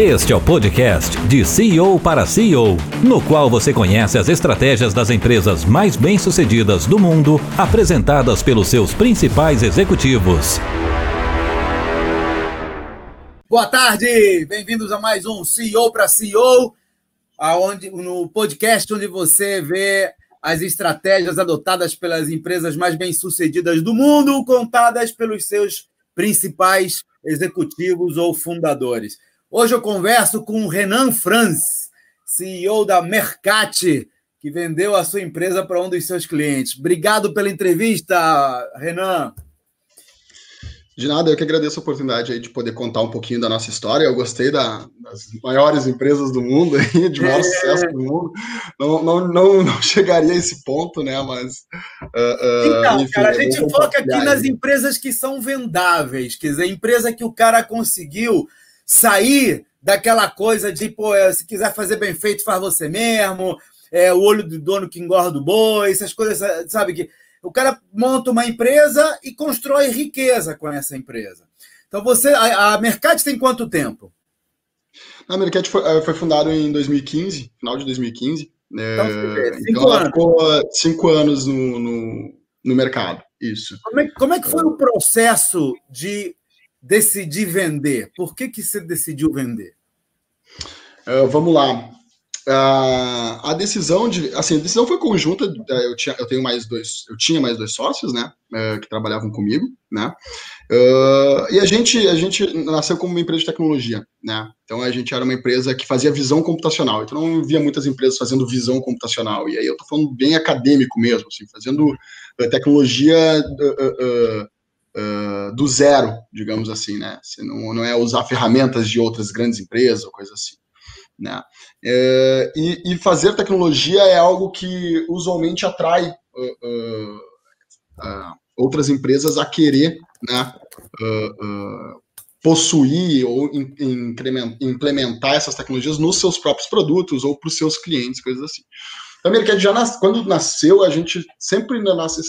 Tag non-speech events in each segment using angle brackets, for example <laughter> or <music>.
Este é o podcast de CEO para CEO, no qual você conhece as estratégias das empresas mais bem-sucedidas do mundo, apresentadas pelos seus principais executivos. Boa tarde, bem-vindos a mais um CEO para CEO, aonde no podcast onde você vê as estratégias adotadas pelas empresas mais bem-sucedidas do mundo, contadas pelos seus principais executivos ou fundadores. Hoje eu converso com o Renan Franz, CEO da Mercati, que vendeu a sua empresa para um dos seus clientes. Obrigado pela entrevista, Renan. De nada, eu que agradeço a oportunidade de poder contar um pouquinho da nossa história. Eu gostei da, das maiores empresas do mundo, aí, <laughs> de maior é. sucesso do mundo. Não, não, não, não, chegaria a esse ponto, né? Mas. Uh, então, enfim, cara, a gente foca aqui nas empresas que são vendáveis, quer dizer, empresa que o cara conseguiu sair daquela coisa de, pô, é, se quiser fazer bem feito, faz você mesmo, é, o olho do dono que engorda o boi, essas coisas, sabe? Que o cara monta uma empresa e constrói riqueza com essa empresa. Então, você, a, a Mercat tem quanto tempo? A Mercat foi, eh, foi fundada em 2015, final de 2015. Então, é, cinco então anos. ficou cinco anos no, no, no mercado. Isso. Como é, como é que foi o processo de decidir vender? Por que, que você decidiu vender? Uh, vamos lá. Uh, a decisão de, assim, a decisão foi conjunta. Uh, eu tinha, eu tenho mais dois, eu tinha mais dois sócios, né, uh, que trabalhavam comigo, né. e a gente, a gente nasceu como uma empresa de tecnologia, né. Então a gente era uma empresa que fazia visão computacional. Então não via muitas empresas fazendo visão computacional. E aí eu tô falando bem acadêmico mesmo, assim, fazendo tecnologia uh, do zero, digamos assim, né? Você não, não é usar ferramentas de outras grandes empresas ou coisa assim. Né? Uh, e, e, fazer tecnologia é algo que usualmente atrai uh, outras empresas a querer né, possuir ou implementar essas tecnologias nos seus próprios produtos ou para os seus clientes, coisas assim. Então, a Americat já nas, quando nasceu, a gente sempre na nossa,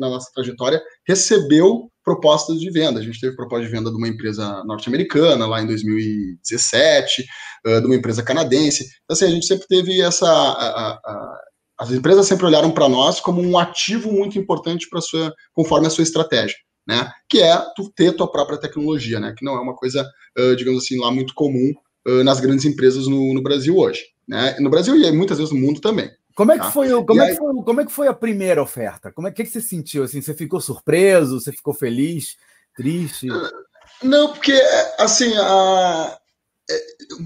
na nossa trajetória recebeu propostas de venda. A gente teve proposta de venda de uma empresa norte-americana lá em 2017, uh, de uma empresa canadense. Então, assim, a gente sempre teve essa. A, a, as empresas sempre olharam para nós como um ativo muito importante para sua, conforme a sua estratégia. Né, que é tu ter tua própria tecnologia, né, que não é uma coisa, uh, digamos assim, lá muito comum uh, nas grandes empresas no, no Brasil hoje. Né, no Brasil e muitas vezes no mundo também. Como é que tá? foi como é que foi, como é que foi a primeira oferta? Como é que, que você sentiu assim? Você ficou surpreso? Você ficou feliz? Triste? Não, porque assim, a,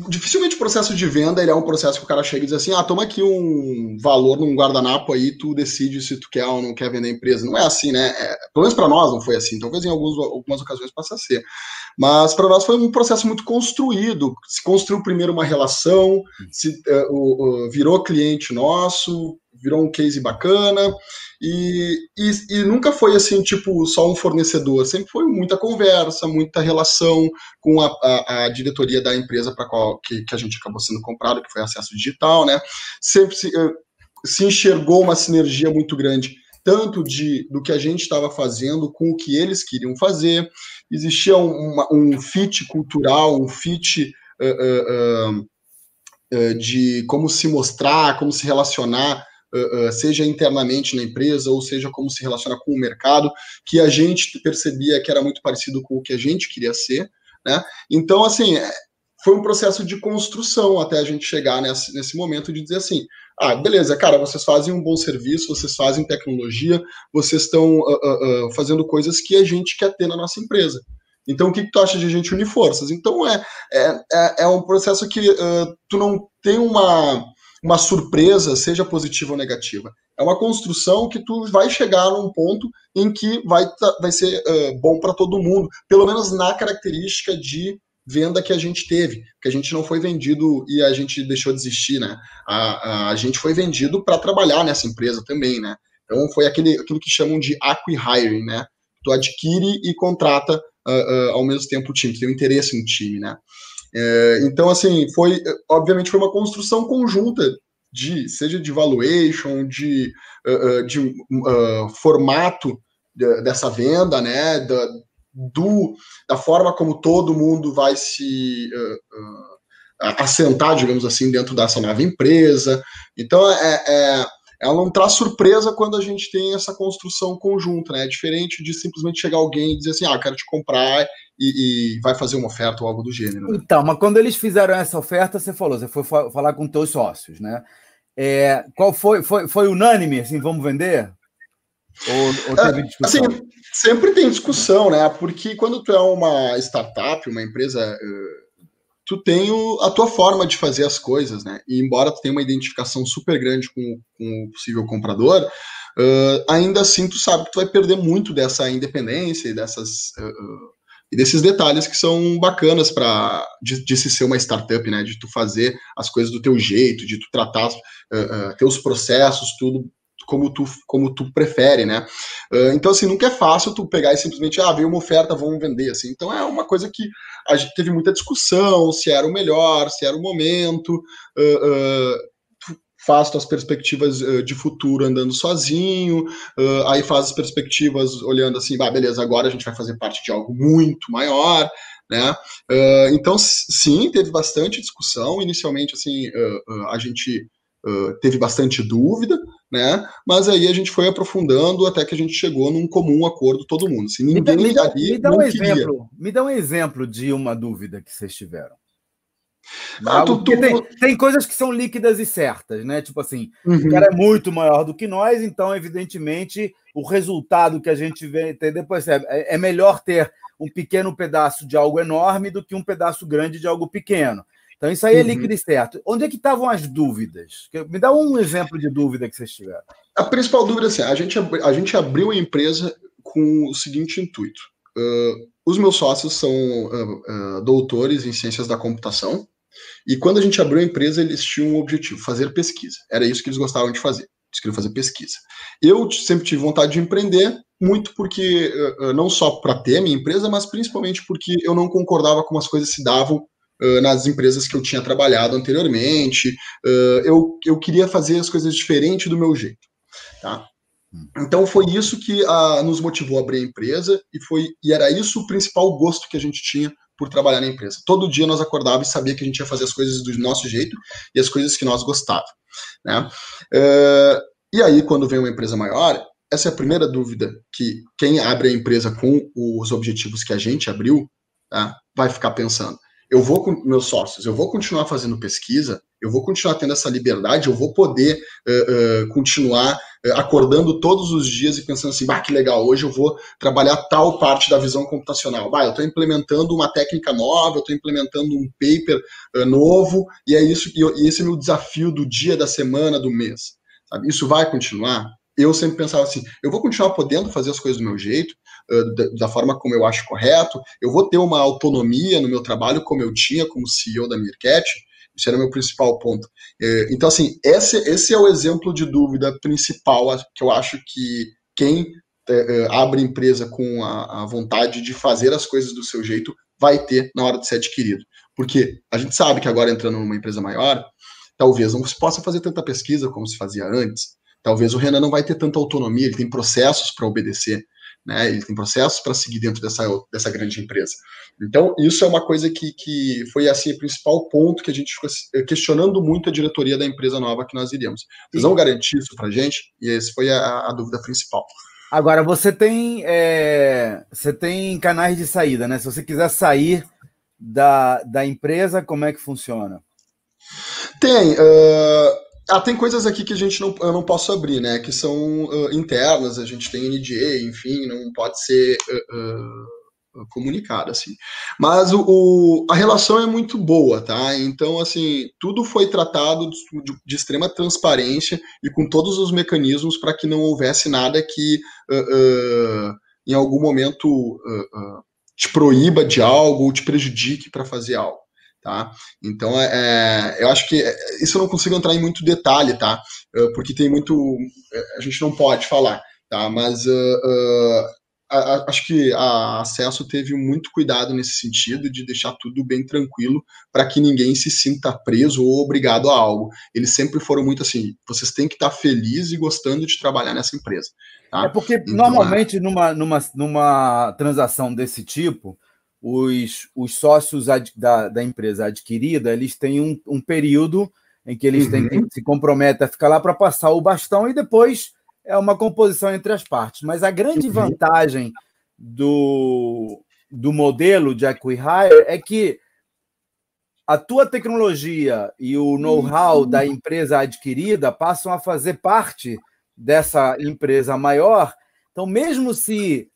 dificilmente o processo de venda ele é um processo que o cara chega e diz assim: ah, toma aqui um valor num guardanapo aí, tu decide se tu quer ou não quer vender a empresa. Não é assim, né? É, pelo menos para nós não foi assim. Talvez em alguns, algumas ocasiões possa ser. Mas para nós foi um processo muito construído. Se construiu primeiro uma relação, se uh, uh, virou cliente nosso, virou um case bacana. E, e, e, nunca foi assim, tipo, só um fornecedor, sempre foi muita conversa, muita relação com a, a, a diretoria da empresa para qual que, que, a gente acabou sendo comprado, que foi acesso digital, né? Sempre se, uh, se enxergou uma sinergia muito grande, tanto de do que a gente estava fazendo com o que eles queriam fazer. Existia um, um fit cultural, um fit uh, uh, de como se mostrar, como se relacionar uh, seja internamente na empresa ou seja como se relaciona com o mercado, que a gente percebia que era muito parecido com o que a gente queria ser, né? Então, assim, é, foi um processo de construção até a gente chegar nesse, nesse momento de dizer assim, ah, beleza, cara, vocês fazem um bom serviço, vocês fazem tecnologia, vocês estão uh, uh, fazendo coisas que a gente quer ter na nossa empresa. Então, o que, que tu acha de a gente unir forças? Então, é, é, é, é um processo que uh, tu não tem uma, uma surpresa, seja positiva ou negativa. É uma construção que tu vai chegar num ponto em que vai, vai ser uh, bom para todo mundo, pelo menos na característica de venda que a gente teve, que a gente não foi vendido e a gente deixou de existir, né? A, a, a gente foi vendido para trabalhar nessa empresa também, né? Então foi aquele, aquilo que chamam de acqui-hiring, né? Tu adquire e contrata uh, uh, ao mesmo tempo o time, tu tem um interesse no time, né? É, então, assim, foi, obviamente, foi uma construção conjunta de, seja de valuation, de, uh, de uh, formato dessa venda, né, da, do, da forma como todo mundo vai se uh, assentar, digamos assim, dentro dessa nova empresa. Então, é, é, ela não traz surpresa quando a gente tem essa construção conjunta, né? É diferente de simplesmente chegar alguém e dizer assim, ah, quero te comprar e, e, vai fazer uma oferta ou algo do gênero. Né? Então, mas quando eles fizeram essa oferta, você falou, você foi falar com teus sócios, né? É, qual foi, foi, foi unânime, assim, vamos vender? Ou, ou teve é, discussão? Assim, sempre tem discussão, né? Porque quando tu é uma startup, uma empresa, eh, tu tem a tua forma de fazer as coisas, né? E embora tu tenha uma identificação super grande com, com o possível comprador, uh, ainda assim tu sabe que tu vai perder muito dessa independência e dessas uh, e desses detalhes que são bacanas para de, de, se ser uma startup, né? De tu fazer as coisas do teu jeito, de tu tratar uh, teus processos, tudo como tu, como tu prefere, né? Uh, então, assim, nunca é fácil tu pegar e simplesmente, ah, veio uma oferta, vamos vender, assim. Então, é uma coisa que a gente teve muita discussão, se era o melhor, se era o momento, uh, uh, faz tuas perspectivas de futuro andando sozinho, aí faz as perspectivas olhando assim, ah, beleza, agora a gente vai fazer parte de algo muito maior, né? então, sim, teve bastante discussão, inicialmente, assim, a gente teve bastante dúvida, né? Mas aí a gente foi aprofundando até que a gente chegou num comum acordo todo mundo. Assim, ninguém me dá, me dá, me dá um exemplo, me dá um exemplo de uma dúvida que vocês tiveram. Ah, tu, tu... Tem, tem, coisas que são líquidas e certas, né? Tipo assim, uhum. o cara é muito maior do que nós, então, evidentemente, o resultado que a gente vê, depois é, é melhor ter um pequeno pedaço de algo enorme do que um pedaço grande de algo pequeno. Então, isso aí é uhum. líquido e certo. Onde é que estavam as dúvidas? Me dá um exemplo de dúvida que vocês tiveram. A principal dúvida é assim: a gente, a gente abriu a empresa com o seguinte intuito. Uh, os meus sócios são uh, uh, doutores em ciências da computação, e quando a gente abriu a empresa, eles tinham um objetivo: fazer pesquisa. Era isso que eles gostavam de fazer. Eles queriam fazer pesquisa. Eu sempre tive vontade de empreender, muito porque, não só para ter a minha empresa, mas principalmente porque eu não concordava como as coisas se davam nas empresas que eu tinha trabalhado anteriormente. Uh, eu, eu queria fazer as coisas diferente do meu jeito. Tá? Então foi isso que uh, nos motivou a abrir a empresa e foi e era isso o principal gosto que a gente tinha por trabalhar na empresa. Todo dia nós acordávamos e sabia que a gente ia fazer as coisas do nosso jeito e as coisas que nós gostávamos. Né? Uh, e aí, quando vem uma empresa maior, essa é a primeira dúvida que quem abre a empresa com os objetivos que a gente abriu tá, vai ficar pensando eu vou com meus sócios, eu vou continuar fazendo pesquisa, eu vou continuar tendo essa liberdade, eu vou poder uh, uh, continuar uh, acordando todos os dias e pensando assim, bah, que legal, hoje eu vou trabalhar tal parte da visão computacional. Bah, eu estou implementando uma técnica nova, eu estou implementando um paper novo, e é isso, e, e esse é o meu desafio do dia, da semana, do mês. Sabe? Isso vai continuar? Eu sempre pensava assim, eu vou continuar podendo fazer as coisas do meu jeito, da, forma como eu acho correto, eu vou ter uma autonomia no meu trabalho como eu tinha como CEO da Meerkat, isso era o meu principal ponto. É, então, assim, esse, esse é o exemplo de dúvida principal que eu acho que quem é, é, abre empresa com a, a, vontade de fazer as coisas do seu jeito vai ter na hora de ser adquirido. Porque a gente sabe que agora entrando numa empresa maior, talvez não se possa fazer tanta pesquisa como se fazia antes. Talvez o Renan não vai ter tanta autonomia, ele tem processos para obedecer né? Ele tem processos para seguir dentro dessa, dessa grande empresa. Então, isso é uma coisa que, que foi assim o principal ponto que a gente ficou questionando muito a diretoria da empresa nova que nós iríamos. Vocês vão garantir isso para a gente? E essa foi a, a, dúvida principal. Agora, você tem, é, você tem canais de saída, né? Se você quiser sair da, da empresa, como é que funciona? Tem. Uh, ah, tem coisas aqui que a gente não, eu não posso abrir, né? Que são uh, internas, a gente tem NDA, enfim, não pode ser uh, uh, comunicado, assim. Mas o, o, a relação é muito boa, tá? Então, assim, tudo foi tratado de, de extrema transparência e com todos os mecanismos para que não houvesse nada que em algum momento te proíba de algo ou te prejudique para fazer algo. Tá? Então, é, é, eu acho que é, isso eu não consigo entrar em muito detalhe, tá? É, porque tem muito. A gente não pode falar, tá? Mas uh, uh, a, a, acho que a Acesso teve muito cuidado nesse sentido de deixar tudo bem tranquilo para que ninguém se sinta preso ou obrigado a algo. Eles sempre foram muito assim: vocês têm que estar felizes e gostando de trabalhar nessa empresa. Tá? É porque então, normalmente numa, numa, numa transação desse tipo os, os sócios ad, da, da empresa adquirida, eles têm um, um período em que eles uhum. têm que se comprometem a ficar lá para passar o bastão e depois é uma composição entre as partes. Mas a grande uhum. vantagem do, do modelo de acquire é que a tua tecnologia e o know-how uhum. da empresa adquirida passam a fazer parte dessa empresa maior. Então, mesmo se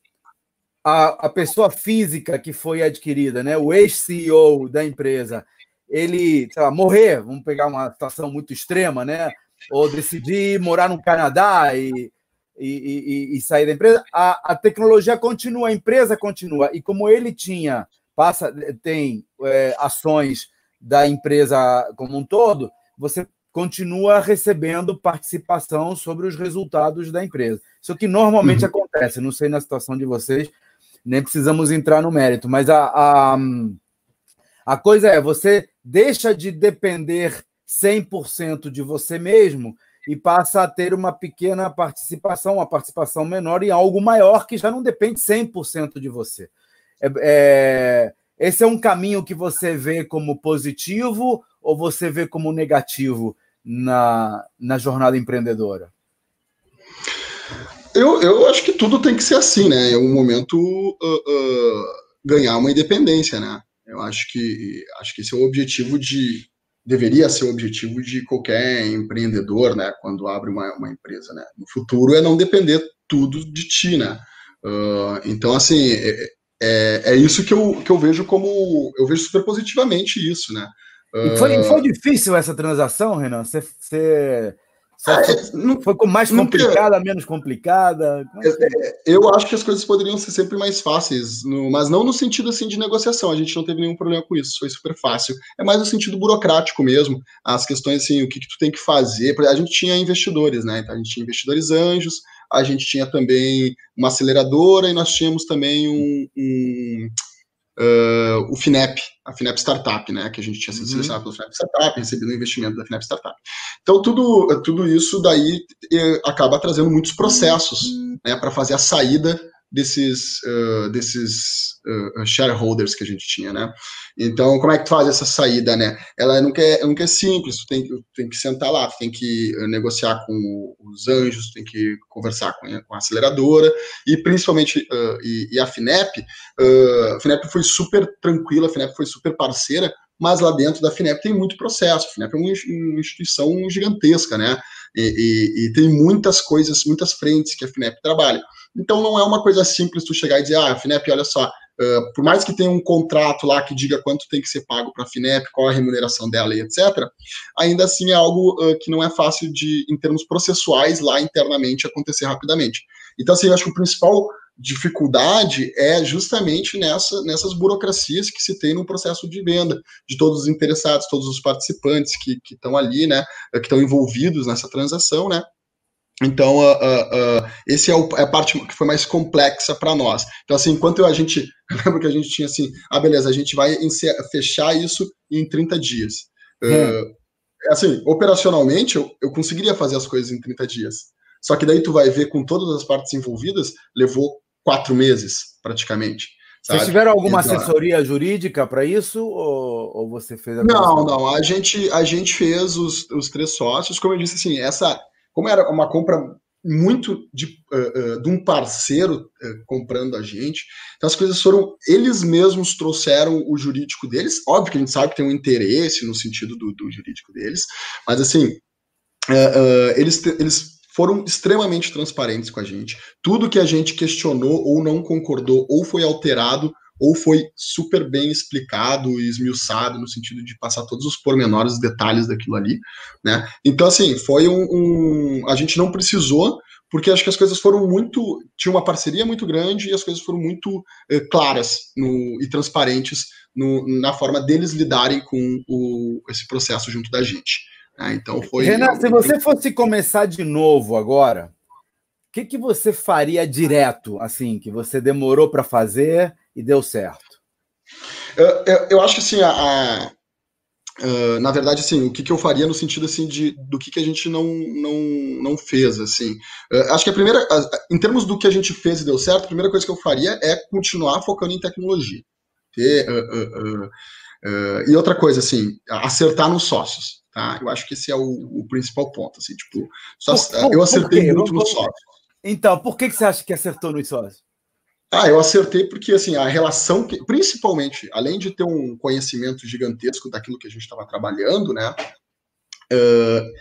a, a pessoa física que foi adquirida, né, o ex-CEO da empresa, ele lá, morrer, vamos pegar uma situação muito extrema, né, ou decidir morar no Canadá e, e, e, e sair da empresa, a, a tecnologia continua, a empresa continua. E como ele tinha, passa, tem é, ações da empresa como um todo, você continua recebendo participação sobre os resultados da empresa. Isso que normalmente uhum. acontece, não sei na situação de vocês, nem precisamos entrar no mérito, mas a, a, a coisa é, você deixa de depender 100% de você mesmo e passa a ter uma pequena participação, uma participação menor em algo maior que já não depende 100% de você. É, é, esse é um caminho que você vê como positivo ou você vê como negativo na, na jornada empreendedora? Eu, eu acho que tudo tem que ser assim, né? Em algum momento uh, uh, ganhar uma independência, né? Eu acho que acho que esse é o objetivo de deveria ser o objetivo de qualquer empreendedor, né? Quando abre uma, uma empresa, né? No futuro é não depender tudo de ti, né? Uh, então assim é, é, é, isso que eu, que eu vejo como. Eu vejo super positivamente isso, né? E foi, foi difícil essa transação, Renan? Você, você, é, <laughs> não, foi mais complicada, menos complicada? É, é, eu acho que as coisas poderiam ser sempre mais fáceis, no, mas não no sentido assim de negociação. A gente não teve nenhum problema com isso, foi super fácil. É mais no sentido burocrático mesmo. As questões assim, o que, que tu tem que fazer. A gente tinha investidores, né? Então a gente tinha investidores anjos, a gente tinha também uma aceleradora e nós tínhamos também um, um uh, o FINEP, a FINEP Startup, né, que a gente tinha sido uhum. selecionado pelo FINEP Startup, recebido o investimento da FINEP Startup. Então, tudo, tudo isso daí eh, acaba trazendo muitos processos né, para fazer a saída desses, uh, desses uh, shareholders que a gente tinha, né? Então, como é que tu faz essa saída, né? Ela nunca é, nunca é simples, tu tem, tem que sentar lá, tu tem que uh, negociar com os anjos, tu tem que conversar com com a aceleradora, e principalmente, e, e, a FINEP, a FINEP foi super tranquila, a FINEP foi super parceira, mas lá dentro da FINEP tem muito processo, a FINEP é uma instituição gigantesca, né? E, e, e tem muitas coisas, muitas frentes que a FINEP trabalha. Então não é uma coisa simples tu chegar e dizer, ah, FINEP, olha só, uh, por mais que tenha um contrato lá que diga quanto tem que ser pago para a FINEP, qual a remuneração dela e etc., ainda assim é algo uh, que não é fácil de, em termos processuais, lá internamente acontecer rapidamente. Então, assim, eu acho que o principal dificuldade é justamente nessa, nessas burocracias que se tem no processo de venda, de todos os interessados, todos os participantes que estão ali, né, que estão envolvidos nessa transação, né, então, uh, uh, uh, esse é, o, é, a parte que foi mais complexa para nós. Então, assim, enquanto a gente, <laughs> lembro que a gente tinha assim, ah, beleza, a gente vai fechar isso em 30 dias. Hum. assim, operacionalmente, eu, eu conseguiria fazer as coisas em 30 dias. Só que daí tu vai ver com todas as partes envolvidas, levou quatro meses, praticamente. Sabe? Vocês tiveram alguma então, assessoria jurídica para isso ou, ou, você fez a Não, não. A gente, a gente fez os, os três sócios. Como eu disse, assim, essa como era uma compra muito de, uh, uh, de um parceiro uh, comprando a gente, então as coisas foram, eles mesmos trouxeram o jurídico deles, óbvio que a gente sabe que tem um interesse no sentido do, do jurídico deles, mas assim, eles, eles foram extremamente transparentes com a gente, tudo que a gente questionou ou não concordou ou foi alterado, ou foi super bem explicado e esmiuçado no sentido de passar todos os pormenores, os detalhes daquilo ali, né? Então, assim, foi um, um, a gente não precisou, porque acho que as coisas foram muito, tinha uma parceria muito grande e as coisas foram muito eh, claras no, e transparentes no, na forma deles lidarem com o, esse processo junto da gente. Né? Então foi. Renato, se você fosse começar de novo agora, o que, que você faria direto, assim, que você demorou para fazer e deu certo? Eu, eu, eu acho que assim, a, a uh, na verdade, assim, o que, que eu faria no sentido assim de do que, que a gente não, não, não fez, assim. Uh, acho que a primeira, em termos do que a gente fez e deu certo, a primeira coisa que eu faria é continuar focando em tecnologia. Ter, uh, uh, e outra coisa, assim, acertar nos sócios, tá? Eu acho que esse é o, o principal ponto, assim, tipo, só, por, eu acertei muito nos sócios. Então, por que, que você acha que acertou nos sócios? Ah, eu acertei porque assim a relação, que, principalmente, além de ter um conhecimento gigantesco daquilo que a gente estava trabalhando, né? Uh,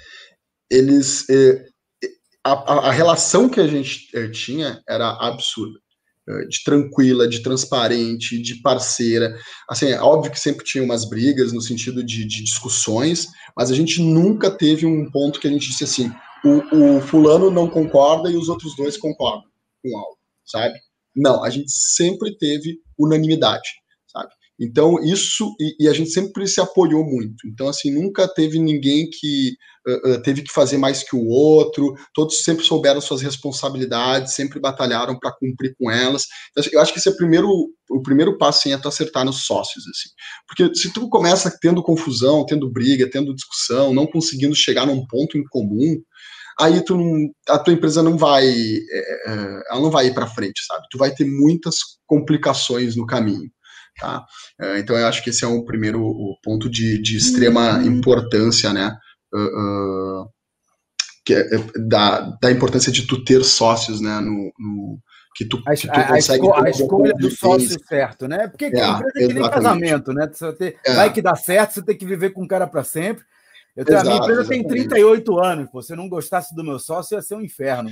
eles uh, a, a, relação que a gente uh, tinha era absurda, de tranquila, de transparente, de parceira. Assim, é óbvio que sempre tinha umas brigas no sentido de, de discussões, mas a gente nunca teve um ponto que a gente disse assim: o, o fulano não concorda e os outros dois concordam com algo, sabe? Não, a gente sempre teve unanimidade? Então, isso, e, e, a gente sempre se apoiou muito. Então, assim, nunca teve ninguém que uh, uh, teve que fazer mais que o outro, todos sempre souberam suas responsabilidades, sempre batalharam para cumprir com elas. Então, assim, eu acho que esse é o primeiro, o primeiro passo em é tu acertar nos sócios, assim. Porque se tu começa tendo confusão, tendo briga, tendo discussão, não conseguindo chegar num ponto em comum, aí tu não, a tua empresa não vai, é, é ela não vai ir para frente, sabe? Tu vai ter muitas complicações no caminho. Tá? É, então eu acho que esse é um primeiro ponto de, de extrema uhum. importância, né? Uh, uh, que é, da, da importância de tu ter sócios, né? No, no que tu, a, que tu a, consegue. A, a escolha do sócio certo, né? Porque é, empresa é que nem casamento, né? Ter, é. Vai que dá certo, você tem que viver com o cara para sempre. Eu tenho, Exato, a minha empresa exatamente. tem 38 anos. Pô, se eu não gostasse do meu sócio, ia ser um inferno.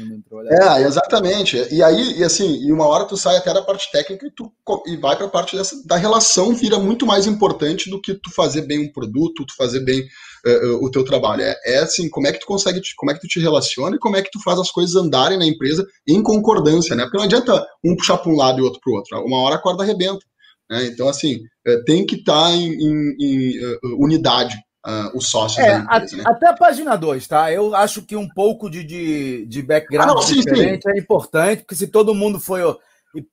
É, exatamente. E aí, e assim, e uma hora tu sai até da parte técnica e, tu, e vai para a parte dessa, da relação, vira muito mais importante do que tu fazer bem um produto, tu fazer bem uh, uh, o teu trabalho. É, é, assim, como é que tu consegue, como é que tu te relaciona e como é que tu faz as coisas andarem na empresa em concordância, né? Porque não adianta um puxar para um lado e outro para o outro. Uma hora a corda arrebenta. Né? Então, assim, tem que estar tá em, em, em uh, unidade uh, os sócios é, da empresa. A, né? Até a página 2, tá? Eu acho que um pouco de, de, de background ah, não, sim, diferente sim. é importante, porque se todo mundo for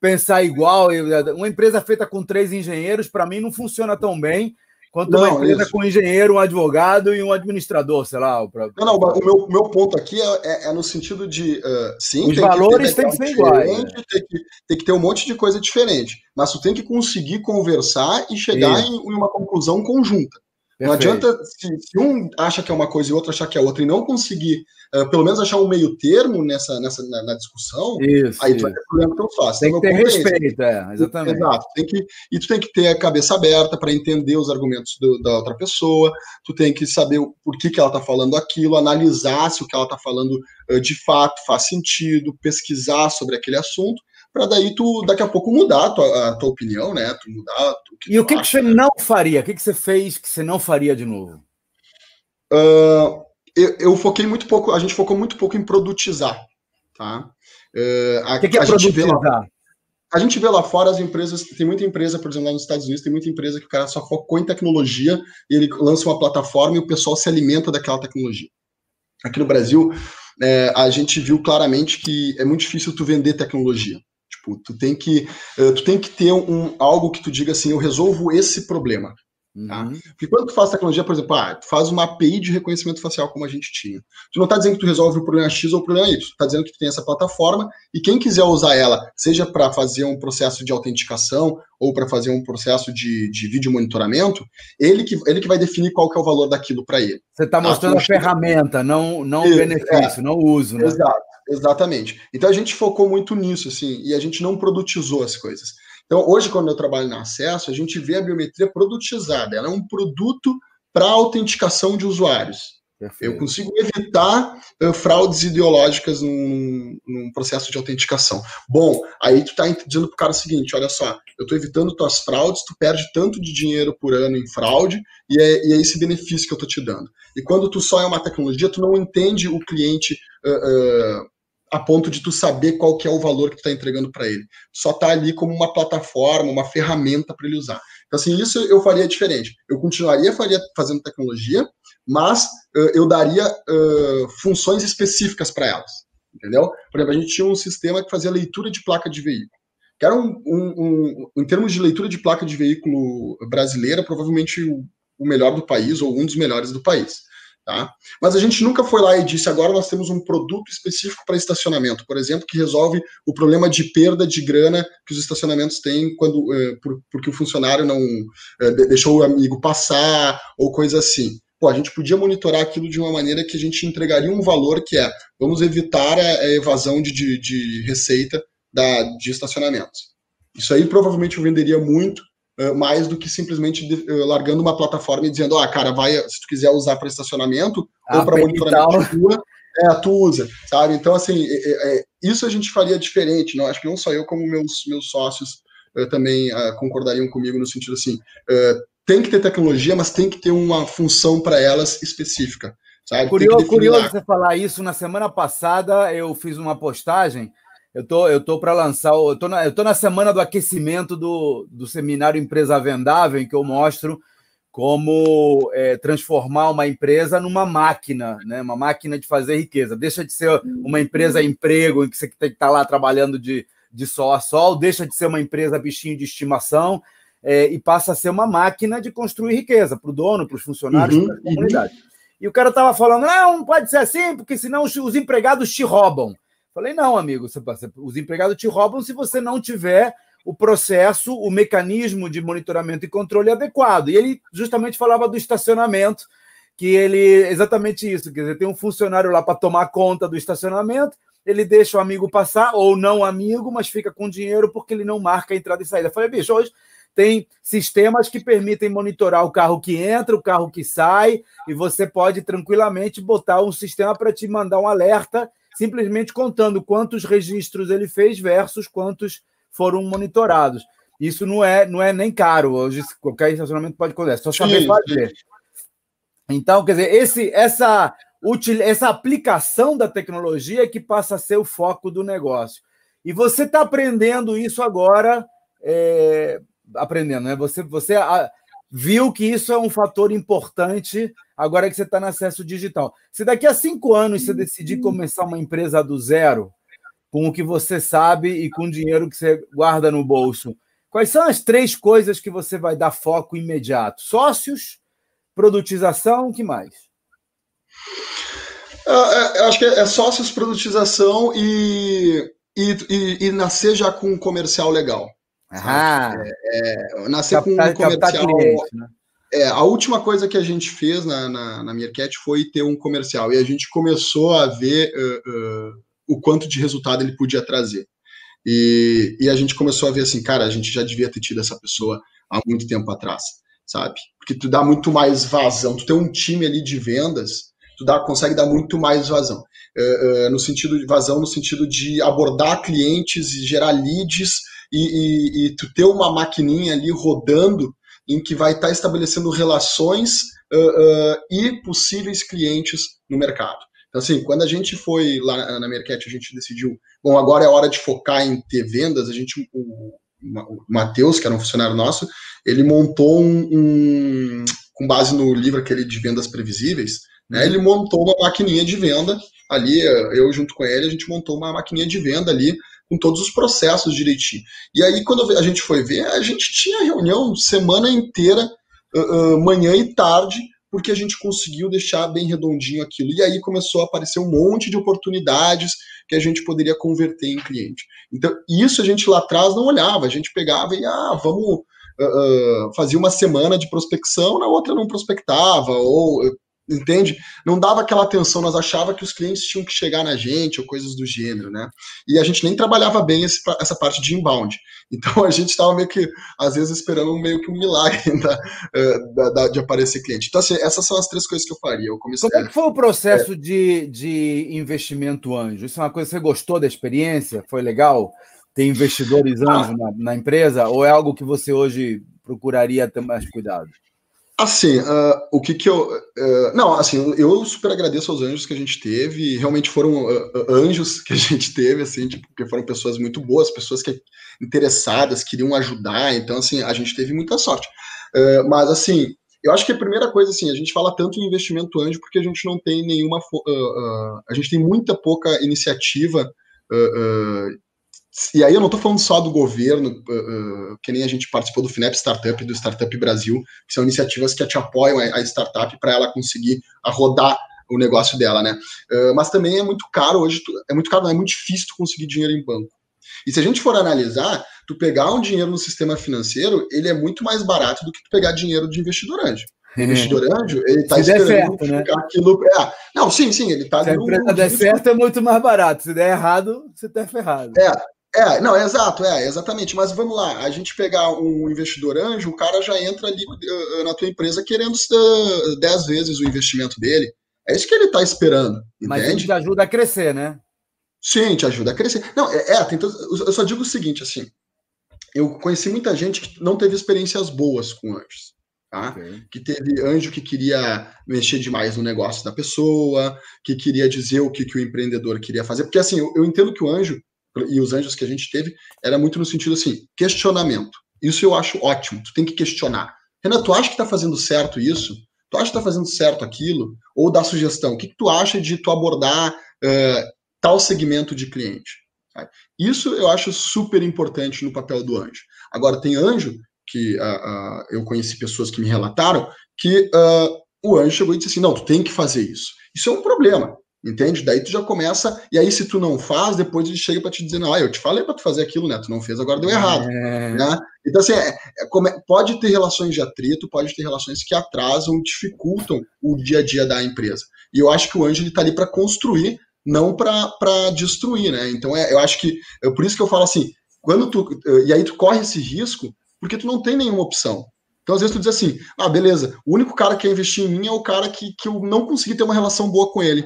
pensar igual, uma empresa feita com três engenheiros, para mim, não funciona tão bem quanto não, uma empresa isso. com um engenheiro, um advogado e um administrador, sei lá. Pra... Não, não, o meu, meu ponto aqui é, é, é no sentido de, uh, sim, os valores têm que ser iguais. Né? Tem, que, tem que ter um monte de coisa diferente, mas tu tem que conseguir conversar e chegar em, em uma conclusão conjunta. Perfeito. Não adianta, se, se, um acha que é uma coisa e outro achar que é outra, e não conseguir, uh, pelo menos, achar um meio termo nessa, nessa, na, na discussão, isso, aí tu vai ter problema tão fácil. Tem então, que ter respeito, é, exatamente. Exato. Tem que, e tu tem que ter a cabeça aberta para entender os argumentos do, da outra pessoa, tu tem que saber por que, que ela está falando aquilo, analisar se o que ela está falando uh, de fato faz sentido, pesquisar sobre aquele assunto, para daí tu daqui a pouco mudar a tua, a tua opinião, né? Tu mudar o que E o que, que você não faria? O que, que você fez que você não faria de novo? Uh, eu, eu, foquei muito pouco, a gente focou muito pouco em produtizar, tá? Uh, a, o que, que é a produtizar? Lá, a gente vê lá fora as empresas, tem muita empresa, por exemplo, lá nos Estados Unidos, tem muita empresa que o cara só focou em tecnologia, e ele lança uma plataforma e o pessoal se alimenta daquela tecnologia. Aqui no Brasil, é, a gente viu claramente que é muito difícil tu vender tecnologia. Tipo, tu tem que, uh, tu tem que ter um, algo que tu diga assim, eu resolvo esse problema. Tá? Uhum. Porque quando tu faz tecnologia, por exemplo, ah, tu faz uma API de reconhecimento facial como a gente tinha. Tu não está dizendo que tu resolve o problema X ou o problema Y, tu está dizendo que tu tem essa plataforma e quem quiser usar ela, seja para fazer um processo de autenticação ou para fazer um processo de, de vídeo monitoramento, ele que, ele que vai definir qual que é o valor daquilo para ele. Você está mostrando a, a ferramenta, não, não o benefício, é, não o uso. Né? Exato. Exatamente. Então a gente focou muito nisso, assim, e a gente não produtizou as coisas. Então, hoje, quando eu trabalho na Acesso, a gente vê a biometria produtizada. Ela é um produto para autenticação de usuários. Perfeito. Eu consigo evitar uh, fraudes ideológicas num, num, processo de autenticação. Bom, aí tu está dizendo para o cara o seguinte: olha só, eu estou evitando tuas fraudes, tu perde tanto de dinheiro por ano em fraude, e é, e é esse benefício que eu estou te dando. E quando tu só é uma tecnologia, tu não entende o cliente. Uh, uh, a ponto de tu saber qual que é o valor que tu está entregando para ele. Só está ali como uma plataforma, uma ferramenta para ele usar. Então, assim, isso eu faria diferente. Eu continuaria faria, fazendo tecnologia, mas uh, eu daria uh, funções específicas para elas. Entendeu? Por exemplo, a gente tinha um sistema que fazia leitura de placa de veículo. Que era um, um, um em termos de leitura de placa de veículo brasileira, provavelmente o, o melhor do país, ou um dos melhores do país. Tá? Mas a gente nunca foi lá e disse agora nós temos um produto específico para estacionamento, por exemplo, que resolve o problema de perda de grana que os estacionamentos têm quando uh, por, porque o funcionário não uh, deixou o amigo passar ou coisa assim. Pô, a gente podia monitorar aquilo de uma maneira que a gente entregaria um valor que é vamos evitar a, evasão de, de, de receita da, de estacionamentos. Isso aí provavelmente eu venderia muito mais do que simplesmente uh, largando uma plataforma e dizendo, ah, cara, vai, se tu quiser usar para estacionamento ah, ou para monitoramento de rua, é, tu usa, sabe? Então, assim, é, é, isso a gente faria diferente, não? Acho que não só eu, como meus, meus sócios uh, também concordariam comigo no sentido assim, tem que ter tecnologia, mas tem que ter uma função para elas específica. Sabe? Curioso, curioso você falar isso. Na semana passada eu fiz uma postagem eu tô, eu tô para lançar, eu tô, na, eu tô na semana do aquecimento do, do seminário Empresa Vendável, em que eu mostro como é, transformar uma empresa numa máquina, né? uma máquina de fazer riqueza. Deixa de ser uma empresa emprego, em que você tem que estar tá lá trabalhando de, de sol a sol, deixa de ser uma empresa bichinho de estimação é, e passa a ser uma máquina de construir riqueza para o dono, para os funcionários, uhum, para a comunidade. Uhum. E o cara estava falando: não, não pode ser assim, porque senão os, os empregados te roubam. Falei, não, amigo, os empregados te roubam se você não tiver o processo, o mecanismo de monitoramento e controle adequado. E ele justamente falava do estacionamento, que ele exatamente isso, quer dizer, tem um funcionário lá para tomar conta do estacionamento, ele deixa o amigo passar, ou não amigo, mas fica com dinheiro porque ele não marca a entrada e saída. falei, bicho, hoje tem sistemas que permitem monitorar o carro que entra, o carro que sai, e você pode tranquilamente botar um sistema para te mandar um alerta simplesmente contando quantos registros ele fez versus quantos foram monitorados. Isso não é, não é nem caro. Hoje qualquer estacionamento pode acontecer, só saber sim, fazer. Sim. Então, quer dizer, esse, essa, essa aplicação da tecnologia é que passa a ser o foco do negócio. E você está aprendendo isso agora, é, aprendendo, né? Você, você viu que isso é um fator importante agora que você está no acesso digital. Se daqui a cinco anos você decidir começar uma empresa do zero, com o que você sabe e com o dinheiro que você guarda no bolso, quais são as três coisas que você vai dar foco imediato? Sócios, produtização, o que mais? Uh, eu acho que é sócios, produtização e, e, e, e nascer já com um comercial legal. Ah, é, é, nascer com um comercial. Cliente, né? É, a última coisa que a gente fez na, na, na Meerkat foi ter um comercial e a gente começou a ver uh, uh, o quanto de resultado ele podia trazer. E, e a gente começou a ver assim, cara, a gente já devia ter tido essa pessoa há muito tempo atrás, sabe? Porque tu dá muito mais vazão, tu tem um time ali de vendas, tu dá, consegue dar muito mais vazão. Uh, no sentido de vazão, no sentido de abordar clientes e gerar leads e, e, e tu ter uma maquininha ali rodando em que vai estar estabelecendo relações uh, uh, e possíveis clientes no mercado. Então, assim, quando a gente foi lá na, na Mercat, a gente decidiu, bom, agora é hora de focar em ter vendas, a gente, o, o Matheus, que era um funcionário nosso, ele montou um, um, com base no livro aquele de vendas previsíveis, né, ele montou uma maquininha de venda ali, eu junto com ele, a gente montou uma maquininha de venda ali com todos os processos direitinho. E aí, quando a gente foi ver, a gente tinha reunião semana inteira, manhã e tarde, porque a gente conseguiu deixar bem redondinho aquilo. E aí começou a aparecer um monte de oportunidades que a gente poderia converter em cliente. Então, isso a gente lá atrás não olhava, a gente pegava e, ah, vamos uh, fazer uma semana de prospecção, na outra não prospectava, ou entende? Não dava aquela atenção, nós achava que os clientes tinham que chegar na gente ou coisas do gênero, né? E a gente nem trabalhava bem esse, essa parte de inbound. <laughs> Então a gente estava meio que, às vezes, esperando meio que um milagre da, <laughs> eh, da, da, de aparecer cliente. Então, assim, essas são as três coisas que eu faria. Eu comecei, Como é que foi o processo é, de, de investimento anjo? Isso é uma coisa que você gostou da experiência? Foi legal? Ter investidores anjo ah, na, na empresa? Ou é algo que você hoje procuraria ter mais cuidado? Assim, uh, o que que eu. Uh, não, assim, eu super agradeço aos anjos que a gente teve. Realmente foram uh, anjos que a <laughs> gente teve, assim, tipo, porque foram pessoas muito boas, pessoas que interessadas, queriam ajudar. Então, assim, a gente teve muita sorte. mas, assim, eu acho que a primeira coisa, assim, a gente fala tanto em investimento anjo porque a gente não tem nenhuma. a gente tem muita pouca iniciativa e aí eu não estou falando só do governo, uh, uh, que nem a gente participou do FINEP Startup e do Startup Brasil, que são iniciativas que te apoiam a, a startup para ela conseguir rodar o negócio dela, né? Uh, mas também é muito caro hoje, é muito caro, não é muito difícil tu conseguir dinheiro em banco. E se a gente for analisar, tu pegar um dinheiro no sistema financeiro, ele é muito mais barato do que tu pegar dinheiro de investidor anjo. O investidor anjo, ele está esperando certo, né? aquilo. É, não, sim, sim, ele está. Se a empresa der certo, é muito mais barato. Se der errado, você está ferrado. É, é, não, é exato, é, exatamente. Mas vamos lá, a gente pegar um investidor anjo, o cara já entra ali uh, na tua empresa querendo uh, 10 vezes o investimento dele. É isso que ele está esperando. Mas entende? isso te ajuda a crescer, né? Sim, te ajuda a crescer. Não, é, é eu só digo o seguinte, assim, eu conheci muita gente que não teve experiências boas com anjos. Tá? Okay. Que teve anjo que queria mexer demais no negócio da pessoa, que queria dizer o que, que o empreendedor queria fazer. Porque assim, eu, eu entendo que o anjo, e os anjos que a gente teve, era muito no sentido assim, questionamento. Isso eu acho ótimo, tu tem que questionar. Renato, tu acha que tá fazendo certo isso? Tu acha que tá fazendo certo aquilo? Ou dá sugestão? O que, que tu acha de tu abordar uh, tal segmento de cliente? Isso eu acho super importante no papel do anjo. Agora, tem anjo que uh, uh, eu conheci pessoas que me relataram que o anjo chegou e disse assim: não, tu tem que fazer isso. Isso é um problema. Entende? Daí tu já começa, e aí se tu não faz, depois ele chega para te dizer, ah, eu te falei para tu fazer aquilo, né? Tu não fez, agora deu errado. É... Né? Então, assim, é, é, pode ter relações de atrito, pode ter relações que atrasam, dificultam o dia a dia da empresa. E eu acho que o anjo está ali para construir, não para destruir, né? Então, é, eu acho que, é por isso que eu falo assim, quando tu, e aí tu corre esse risco, porque tu não tem nenhuma opção. Então, às vezes, tu diz assim: ah, beleza, o único cara que quer investir em mim é o cara que, que eu não consegui ter uma relação boa com ele.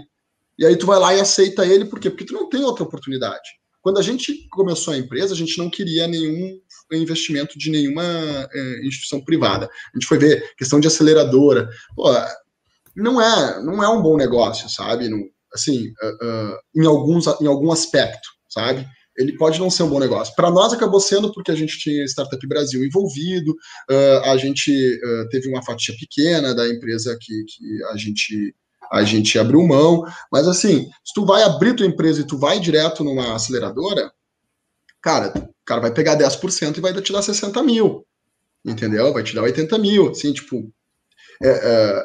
E aí tu vai lá e aceita ele, por quê? Porque tu não tem outra oportunidade. Quando a gente começou a empresa, a gente não queria nenhum investimento de nenhuma é, instituição privada. A gente foi ver questão de aceleradora. Pô, não é, não é um bom negócio, sabe? Não, assim, uh, uh, em, alguns, em algum aspecto, sabe? Ele pode não ser um bom negócio. Para nós acabou sendo porque a gente tinha Startup Brasil envolvido, uh, a gente teve uma fatia pequena da empresa que, que a gente a gente abriu mão. Mas assim, se tu vai abrir tua empresa e tu vai direto numa aceleradora, cara, o cara vai pegar 10% e vai te dar 60 mil. Entendeu? Vai te dar 80 mil. Assim, tipo. É, é,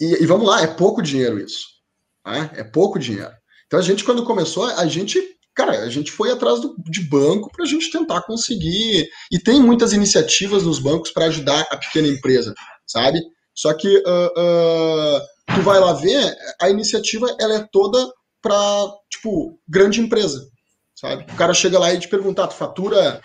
e, e, vamos lá, é pouco dinheiro isso. Né? É pouco dinheiro. Então a gente, quando começou, a gente. Cara, a gente foi atrás do, de banco para a gente tentar conseguir. E tem muitas iniciativas nos bancos para ajudar a pequena empresa, sabe? Só que uh, tu vai lá ver, a iniciativa ela é toda para tipo grande empresa, sabe? O cara chega lá e te pergunta, ah, tu fatura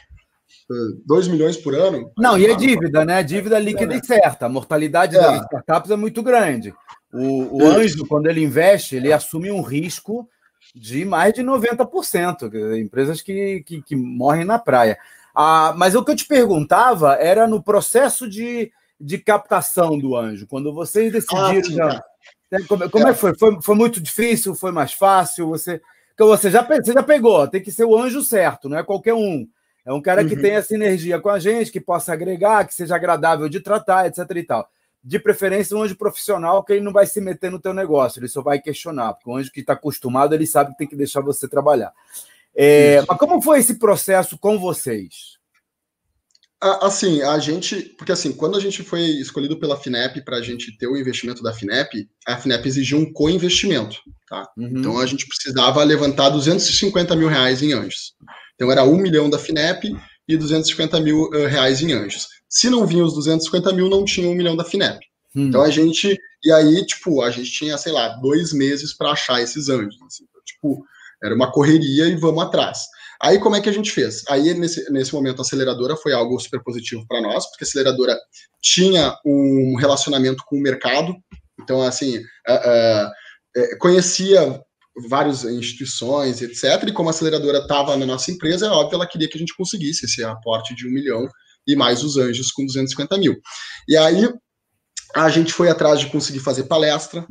2 milhões por ano? Não, e é dívida, né? Dívida líquida é, né? e certa. A mortalidade é. das startups é muito grande. O, o anjo, quando ele investe, ele assume um risco de mais de 90%. Empresas que, que, que morrem na praia. Ah, mas o que eu te perguntava era no processo de de captação do anjo? Quando vocês decidiram. Ah, como, como é. é. que foi? foi? Foi muito difícil? Foi mais fácil? Você, você, já, você já pegou, tem que ser o anjo certo, não é qualquer um. É um cara que uhum. tenha sinergia com a gente, que possa agregar, que seja agradável de tratar, etc. e tal. De preferência, um anjo profissional que ele não vai se meter no teu negócio, ele só vai questionar, porque o anjo que está acostumado, ele sabe que tem que deixar você trabalhar. É, mas como foi esse processo com vocês? Assim, a gente. Porque assim, quando a gente foi escolhido pela FINEP para a gente ter o investimento da FINEP, a FINEP exigiu um co-investimento. Tá? Uhum. Então a gente precisava levantar 250 mil reais em anjos. Então era um milhão da FINEP e 250 mil uh, reais em anjos. Se não vinha os 250 mil, não tinha um milhão da FINEP. Uhum. Então a gente. E aí, tipo, a gente tinha, sei lá, dois meses para achar esses anjos. Assim, então, tipo, era uma correria e vamos atrás. Aí, como é que a gente fez? Aí, nesse, nesse momento, a aceleradora foi algo super positivo para nós, porque a aceleradora tinha um relacionamento com o mercado, então, assim, uh, uh, conhecia várias instituições, etc. E como a aceleradora estava na nossa empresa, é óbvio, ela queria que a gente conseguisse esse aporte de um milhão e mais os anjos com 250 mil. E aí, a gente foi atrás de conseguir fazer palestra.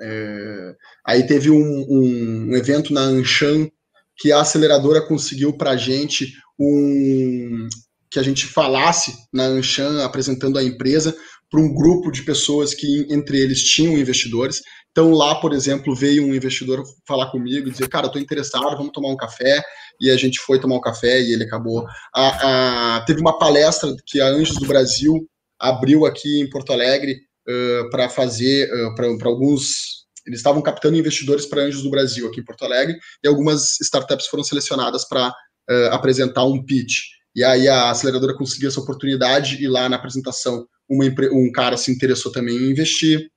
É, aí teve um, um, um evento na Anshan que a aceleradora conseguiu para a gente um que a gente falasse na Anshan apresentando a empresa, para um grupo de pessoas que entre eles tinham investidores. Então lá, por exemplo, veio um investidor falar comigo e dizer, cara, estou interessado, vamos tomar um café. E a gente foi tomar um café e ele acabou. A, a, teve uma palestra que a Anjos do Brasil abriu aqui em Porto Alegre uh, para fazer uh, para alguns. Eles estavam captando investidores para Anjos do Brasil aqui em Porto Alegre e algumas startups foram selecionadas para uh, apresentar um pitch. E aí a aceleradora conseguiu essa oportunidade e lá na apresentação uma, um cara se interessou também em investir.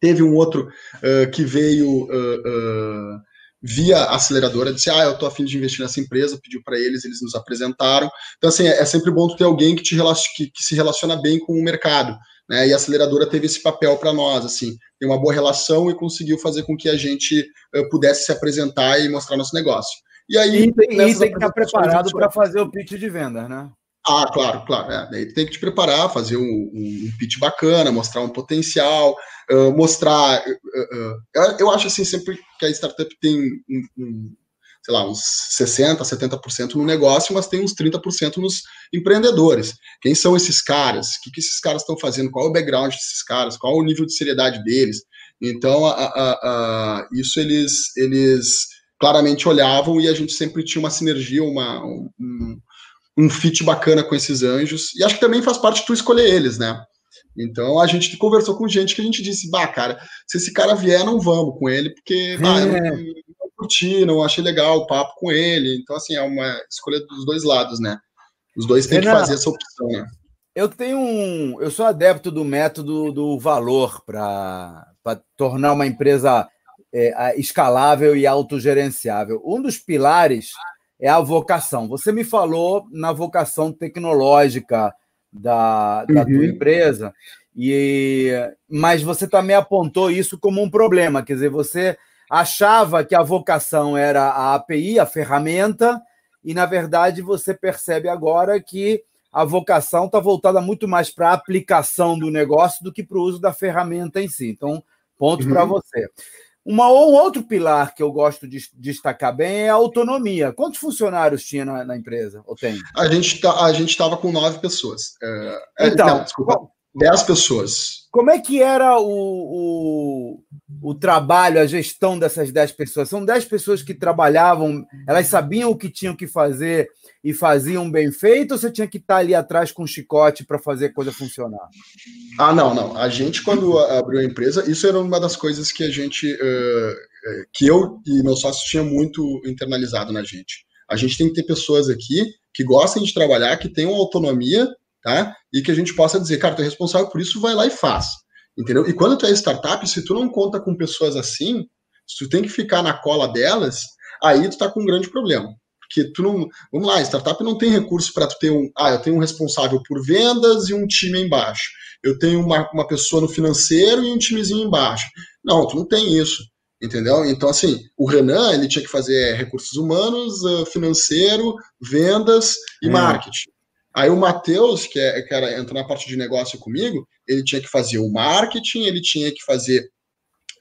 Teve um outro uh, que veio uh, uh, via aceleradora, disse, ah, eu estou afim de investir nessa empresa, pediu para eles, eles nos apresentaram. Então, assim, é, é sempre bom ter alguém que, te que, que se relaciona bem com o mercado. Né? E a aceleradora teve esse papel para nós, assim, tem uma boa relação e conseguiu fazer com que a gente pudesse se apresentar e mostrar nosso negócio. E aí e tem, e tem que estar preparado para fazer o pitch de venda, né? Ah, claro, claro. É. Daí tem que te preparar, fazer um, um, pitch bacana, mostrar um potencial, uh, mostrar. Uh, uh, eu acho assim, sempre que a startup tem um, um sei lá, uns 60%, 70% no negócio, mas tem uns 30% nos empreendedores. Quem são esses caras? O que, que esses caras estão fazendo? Qual é o background desses caras? Qual é o nível de seriedade deles? Então, a, a, a, isso eles, eles claramente olhavam e a gente sempre tinha uma sinergia, uma, um, um fit bacana com esses anjos. E acho que também faz parte de tu escolher eles, né? Então a gente conversou com gente que a gente disse, bah, cara, se esse cara vier, não vamos com ele, porque bah, é. eu não, não curti, não achei legal o papo com ele. Então, assim, é uma escolha dos dois lados, né? Os dois têm Renan, que fazer essa opção, né? Eu tenho um. Eu sou adepto do método do valor para tornar uma empresa é, escalável e autogerenciável. Um dos pilares é a vocação. Você me falou na vocação tecnológica da, da uhum. tua empresa, e mas você também apontou isso como um problema. Quer dizer, você achava que a vocação era a API, a ferramenta, e na verdade você percebe agora que a vocação está voltada muito mais para a aplicação do negócio do que para o uso da ferramenta em si. Então, ponto uhum. para você. Uma, um outro pilar que eu gosto de destacar bem é a autonomia. Quantos funcionários tinha na, na empresa? Ou tem? A gente tá, a gente estava com nove pessoas. É, é, então, não, desculpa, dez pessoas. Como é que era o, o, o, trabalho, a gestão dessas dez pessoas? São dez pessoas que trabalhavam, elas sabiam o que tinham que fazer e faziam bem feito, ou você tinha que estar ali atrás com um chicote para fazer a coisa funcionar? Ah, não, não. A gente, quando abriu a empresa, isso era uma das coisas que a gente, uh, que eu e meu sócio tinha muito internalizado na gente. A gente tem que ter pessoas aqui que gostem de trabalhar, que tenham autonomia, tá? E que a gente possa dizer, cara, tu é responsável por isso, vai lá e faz. Entendeu? E quando tu é startup, se tu não conta com pessoas assim, se tu tem que ficar na cola delas, aí tu tá com um grande problema porque tu não. Vamos lá, startup não tem recurso para tu ter um. Ah, eu tenho um responsável por vendas e um time embaixo. Eu tenho uma, uma pessoa no financeiro e um timezinho embaixo. Não, tu não tem isso. Entendeu? Então, assim, o Renan ele tinha que fazer recursos humanos, ah, financeiro, vendas e hum. marketing. Aí o Matheus, que, é, que era, entra na parte de negócio comigo, ele tinha que fazer o marketing, ele tinha que fazer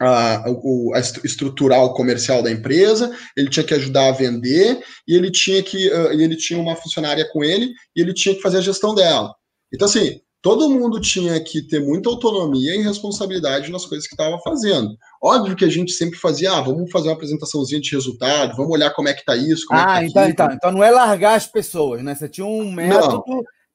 a, o, a estruturar o comercial da empresa, ele tinha que ajudar a vender e ele tinha que uh, ele tinha uma funcionária com ele e ele tinha que fazer a gestão dela. Então assim, todo mundo tinha que ter muita autonomia e responsabilidade nas coisas que estava fazendo. Óbvio que a gente sempre fazia, ah, vamos fazer uma apresentaçãozinha de resultado, vamos olhar como é que está isso. É ah, tá então, então, então não é largar as pessoas, né? Você tinha um método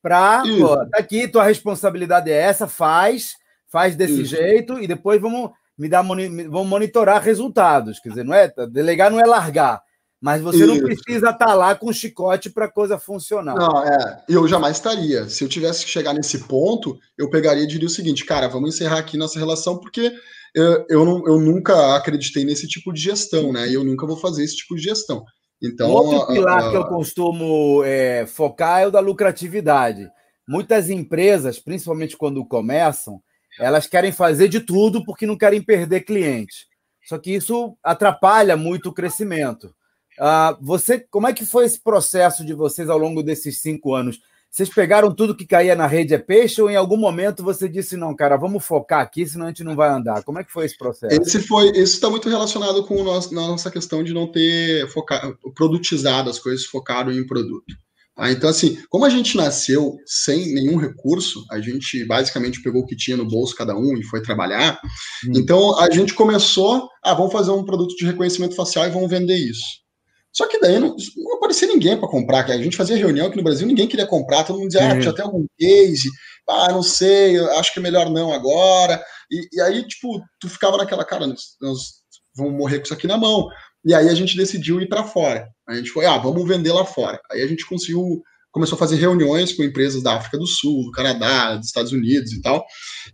para, tá aqui, tua responsabilidade é essa, faz, faz desse isso. jeito e depois vamos me dá vão monitorar resultados. Quer dizer, não é delegar não é largar, mas você Isso. não precisa estar tá lá com chicote para a coisa funcionar. Não, é, eu jamais estaria. Se eu tivesse que chegar nesse ponto, eu pegaria e diria o seguinte, cara, vamos encerrar aqui nossa relação, porque eu, eu, não, eu nunca acreditei nesse tipo de gestão, né? E eu nunca vou fazer esse tipo de gestão. Então, outro pilar que eu costumo é, focar é o da lucratividade. Muitas empresas, principalmente quando começam, elas querem fazer de tudo porque não querem perder clientes. Só que isso atrapalha muito o crescimento. Uh, você, como é que foi esse processo de vocês ao longo desses cinco anos? Vocês pegaram tudo que caía na rede é peixe ou em algum momento você disse não, cara, vamos focar aqui, senão a gente não vai andar? Como é que foi esse processo? Esse foi, isso está muito relacionado com nosso, nossa questão de não ter focado, produtizado as coisas, focado em produto. Tá? Então, assim, como a gente nasceu sem nenhum recurso, a gente basicamente pegou o que tinha no bolso cada um e foi trabalhar. Hum. Então, a gente começou, ah, vamos fazer um produto de reconhecimento facial e vamos vender isso. Só que daí não, não aparecia ninguém para comprar. A gente fazia reunião aqui no Brasil, ninguém queria comprar. Todo mundo dizia, ah, já tem algum case? Ah, não sei, acho que é melhor não agora. E, e aí, tipo, tu ficava naquela cara, nós, nós vamos morrer com isso aqui na mão. E aí a gente decidiu ir para fora. A gente foi, ah, vamos vender lá fora. Aí a gente conseguiu começou a fazer reuniões com empresas da África do Sul, do Canadá, dos Estados Unidos e tal,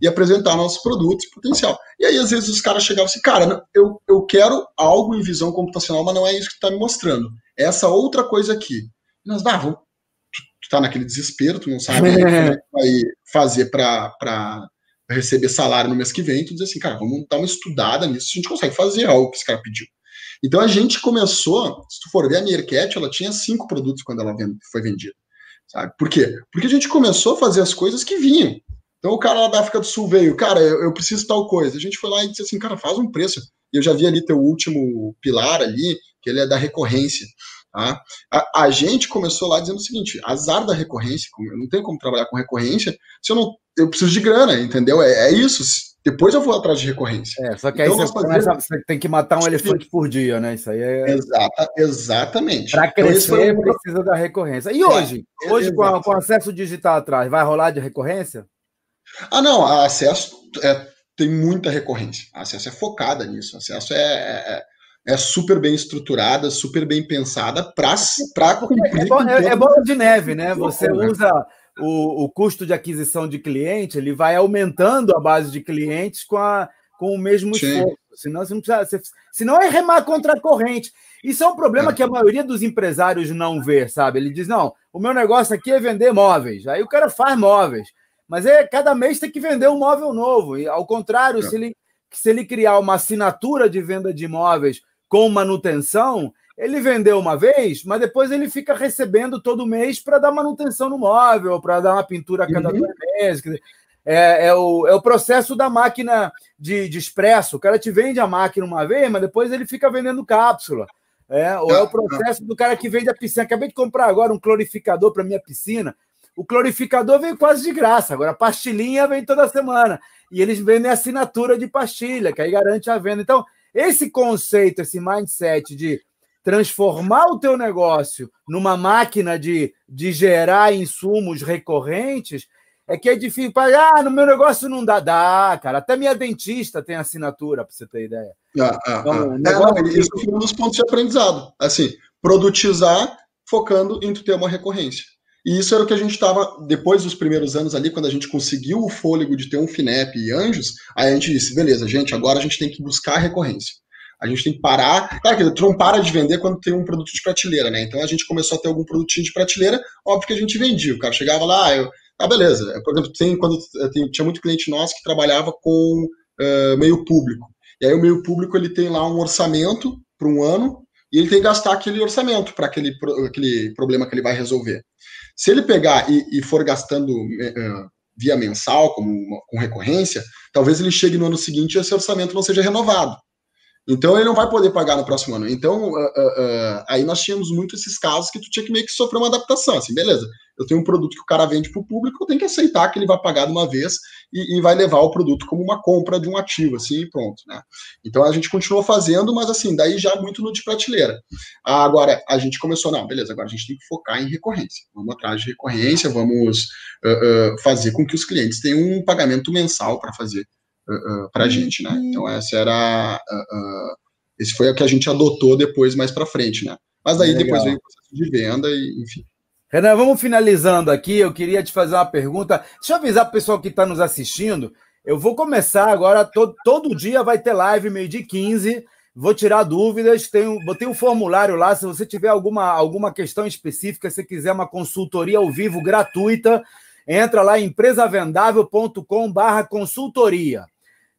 e apresentar nossos produtos potencial. E aí, às vezes, os caras chegavam assim, cara, eu, eu quero algo em visão computacional, mas não é isso que tu tá me mostrando. É essa outra coisa aqui. E nós, ah, vamos, tu, tu tá naquele desespero, tu não sabe o que <laughs> vai fazer para receber salário no mês que vem, tu diz assim, cara, vamos dar uma estudada nisso, a gente consegue fazer algo que esse cara pediu. Então a gente começou, se tu for ver a Meerkat, ela tinha cinco produtos quando ela foi vendida. Sabe? Por quê? Porque a gente começou a fazer as coisas que vinham. Então o cara lá da África do Sul veio, cara, eu, eu preciso tal coisa. A gente foi lá e disse assim, cara, faz um preço. E eu já vi ali teu último pilar ali, que ele é da recorrência. Tá? A, a, gente começou lá dizendo o seguinte: azar da recorrência, eu não tenho como trabalhar com recorrência se eu não. Eu preciso de grana, entendeu? É, é isso. Depois eu vou atrás de recorrência. É, só que aí então, você, começa, você, tem que matar um elefante por dia, né? Isso aí é. Exata, exatamente. Para então, crescer, então, precisa da recorrência. E hoje? É, hoje, com, a, com, acesso digital atrás, vai rolar de recorrência? Ah, não. Acesso é, tem muita recorrência. A acesso é focada nisso. A acesso é, é, é super bem estruturada, super bem pensada para cumprir. É, bom, é, é bola de neve, né? Você usa o, o custo de aquisição de cliente ele vai aumentando a base de clientes com, a, com o mesmo Sim. esforço. Senão, você não precisa, senão é remar contra a corrente. Isso é um problema é. que a maioria dos empresários não vê, sabe? Ele diz: não, o meu negócio aqui é vender móveis. Aí o cara faz móveis. Mas é cada mês tem que vender um móvel novo. E ao contrário, é. se, ele, se ele criar uma assinatura de venda de imóveis com manutenção, ele vendeu uma vez, mas depois ele fica recebendo todo mês para dar manutenção no móvel, para dar uma pintura a cada uhum. dois meses. É, é, o, é o processo da máquina de, de expresso. O cara te vende a máquina uma vez, mas depois ele fica vendendo cápsula. É, ou é o processo do cara que vende a piscina. Acabei de comprar agora um clorificador para minha piscina. O clorificador vem quase de graça. Agora, a pastilhinha vem toda semana. E eles vendem assinatura de pastilha, que aí garante a venda. Então, esse conceito, esse mindset de transformar o teu negócio numa máquina de, de gerar insumos recorrentes, é que é difícil. Ah, no meu negócio não dá. Dá, cara. Até minha dentista tem assinatura, para você ter ideia. Ah, ah, então, ah. Negócio... É, não, isso foi um dos pontos de aprendizado. Assim, produtizar focando em tu ter uma recorrência. E isso era o que a gente estava, depois dos primeiros anos ali, quando a gente conseguiu o fôlego de ter um FINEP e anjos, aí a gente disse, beleza, gente, agora a gente tem que buscar a recorrência. A gente tem que parar. Claro que tu não para de vender quando tem um produto de prateleira, né? Então a gente começou a ter algum produtinho de prateleira, óbvio que a gente vendia. O cara chegava lá, ah, eu, ah beleza. Por exemplo, tem, quando, tem, tinha muito cliente nosso que trabalhava com uh, meio público. E aí o meio público ele tem lá um orçamento para um ano e ele tem que gastar aquele orçamento para aquele, aquele problema que ele vai resolver. Se ele pegar e, e for gastando uh, via mensal, como uma, com recorrência, talvez ele chegue no ano seguinte e esse orçamento não seja renovado. Então ele não vai poder pagar no próximo ano. Então uh, uh, uh, aí nós tínhamos muito esses casos que tu tinha que meio que sofrer uma adaptação. Assim, beleza, eu tenho um produto que o cara vende para o público, eu tenho que aceitar que ele vai pagar de uma vez e, e, vai levar o produto como uma compra de um ativo, assim, e pronto, né? Então a gente continuou fazendo, mas assim, daí já muito no de prateleira. Agora, a gente começou, não, beleza, agora a gente tem que focar em recorrência. Vamos atrás de recorrência, vamos fazer com que os clientes tenham um pagamento mensal para fazer uh, uh para a gente, né? Uhum. Então essa era, uh, esse foi o que a gente adotou depois mais para frente, né? Mas daí depois veio o processo de venda e enfim. Renan, vamos finalizando aqui. Eu queria te fazer uma pergunta. Deixa eu avisar o pessoal que está nos assistindo. Eu vou começar agora, todo, todo dia vai ter live, meio-dia 15. Vou tirar dúvidas. Tenho, botei um formulário lá. Se você tiver alguma, alguma questão específica, se quiser uma consultoria ao vivo gratuita, entra lá em empresavendável.com/barra consultoria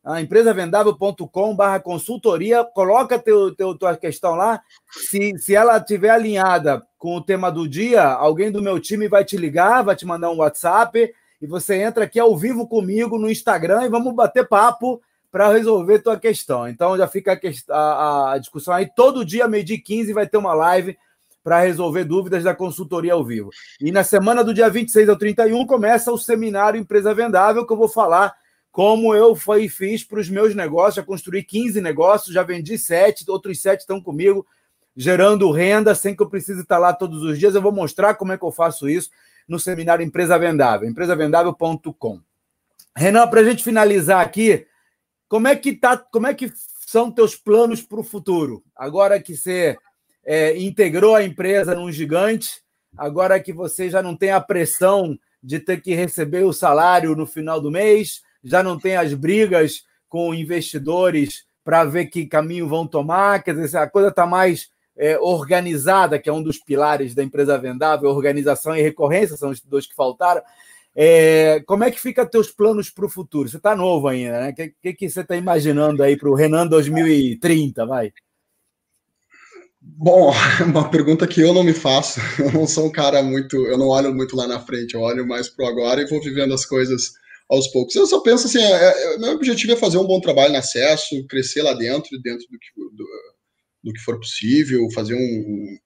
a empresavendável.com barra consultoria, coloca teu, teu, tua questão lá. Se, se ela estiver alinhada com o tema do dia, alguém do meu time vai te ligar, vai te mandar um WhatsApp e você entra aqui ao vivo comigo no Instagram e vamos bater papo para resolver tua questão. Então já fica a, a, a, discussão aí. Todo dia, meio-dia 15, vai ter uma live para resolver dúvidas da consultoria ao vivo. E na semana do dia 26 ao 31 começa o seminário Empresa Vendável, que eu vou falar como eu fui, fiz para os meus negócios. Já construí 15 negócios, já vendi 7, outros 7 estão comigo, gerando renda sem que eu precise estar lá todos os dias. Eu vou mostrar como é que eu faço isso no seminário Empresa Vendável, empresavendável.com. Renan, para a gente finalizar aqui, como é que tá, como é que são teus planos para o futuro? Agora que você é, integrou a empresa num gigante, agora que você já não tem a pressão de ter que receber o salário no final do mês, já não tem as brigas com investidores para ver que caminho vão tomar, quer dizer, a coisa está mais é, organizada, que é um dos pilares da empresa vendável, organização e recorrência, são os dois que faltaram. É, como é que fica teus planos para o futuro? Você está novo ainda, né? O que, que, que, você está imaginando aí para o Renan 2030, vai? Bom, <laughs> uma pergunta que eu não me faço. <laughs> Eu não sou um cara muito. Eu não olho muito lá na frente, eu olho mais para o agora e vou vivendo as coisas aos poucos. Eu só penso assim: é, é, meu objetivo é fazer um bom trabalho no acesso, crescer lá dentro, dentro do que, do, do que for possível, fazer um.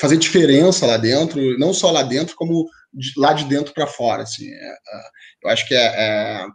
fazer diferença lá dentro, não só lá dentro, como de, lá de dentro para fora. Assim, é, é, eu acho que é, é,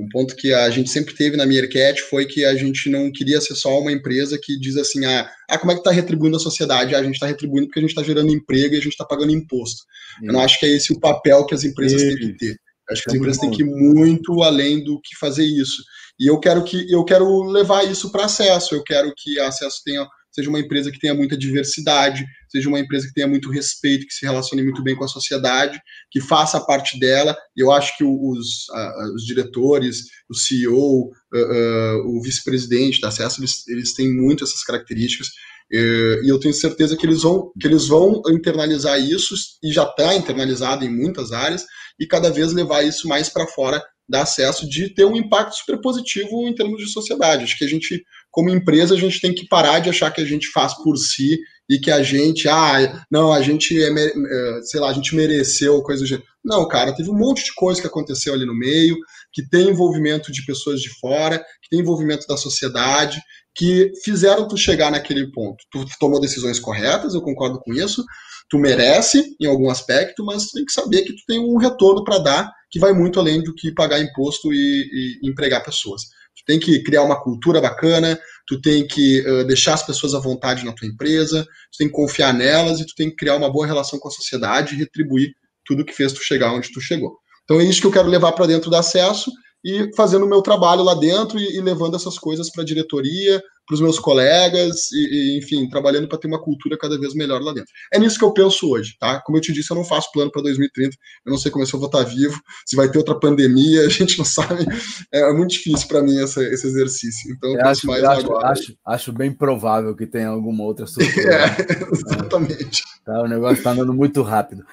um ponto que a gente sempre teve na Meerkat foi que a gente não queria ser só uma empresa que diz assim, ah, ah como é que está retribuindo a sociedade? Ah, a gente está retribuindo porque a gente está gerando emprego e a gente está pagando imposto. Eu não acho que é esse o papel que as empresas têm que ter. Eu acho que as empresas têm que ir muito além do que fazer isso. E eu quero que eu quero levar isso para acesso. Eu quero que acesso tenha seja uma empresa que tenha muita diversidade, seja uma empresa que tenha muito respeito, que se relacione muito bem com a sociedade, que faça parte dela. Eu acho que os, uh, os diretores, o CEO, uh, uh, o vice-presidente da Acesso, eles, eles têm muito essas características. E eu tenho certeza que eles vão, que eles vão internalizar isso, e já está internalizado em muitas áreas, e cada vez levar isso mais para fora da acesso de ter um impacto super positivo em termos de sociedade. Acho que a gente como empresa, a gente tem que parar de achar que a gente faz por si e que a gente, ah, não, a gente, é, é sei lá, a gente mereceu, coisa do gênero. Não, cara, teve um monte de coisa que aconteceu ali no meio, que tem envolvimento de pessoas de fora, que tem envolvimento da sociedade, que fizeram tu chegar naquele ponto. Tu tomou decisões corretas, eu concordo com isso, tu merece em algum aspecto, mas tu tem que saber que tu tem um retorno para dar que vai muito além do que pagar imposto e, e empregar pessoas. Tu tem que criar uma cultura bacana, tu tem que uh, deixar as pessoas à vontade na tua empresa, tu tem que confiar nelas e tu tem que criar uma boa relação com a sociedade e retribuir tudo que fez tu chegar onde tu chegou. Então é isso que eu quero levar para dentro do acesso e fazendo o meu trabalho lá dentro e, e levando essas coisas para a diretoria, para os meus colegas, e, e enfim, trabalhando para ter uma cultura cada vez melhor lá dentro. É nisso que eu penso hoje, tá? Como eu te disse, eu não faço plano para 2030, eu não sei como é se eu vou estar vivo, se vai ter outra pandemia, <laughs> a gente não sabe. É, muito difícil para mim essa, esse exercício. Então, eu acho, mais acho, agora. Acho, acho, bem provável que tenha alguma outra <laughs> surpresa. é, exatamente. Tá, o negócio está andando muito rápido.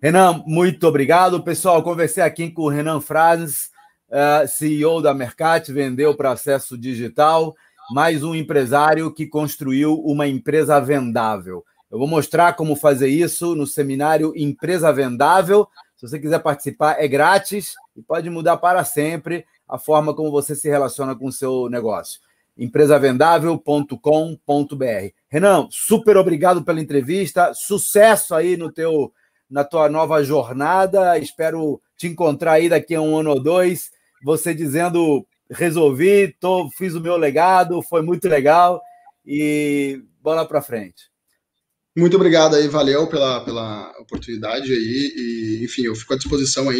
Renan, muito obrigado. Pessoal, conversei aqui com o Renan Franz uh, CEO da Mercat, vendeu para acesso digital, mais um empresário que construiu uma empresa vendável. Eu vou mostrar como fazer isso no seminário Empresa Vendável. Se você quiser participar, é grátis e pode mudar para sempre a forma como você se relaciona com o seu negócio. empresavendável.com.br. Renan, super obrigado pela entrevista. Sucesso aí no teu na tua nova jornada. Espero te encontrar aí daqui a um ano ou dois você dizendo resolvi, tô, fiz o meu legado, foi muito legal e bola para frente. Muito obrigado aí, valeu pela, pela oportunidade aí e enfim, eu fico à disposição aí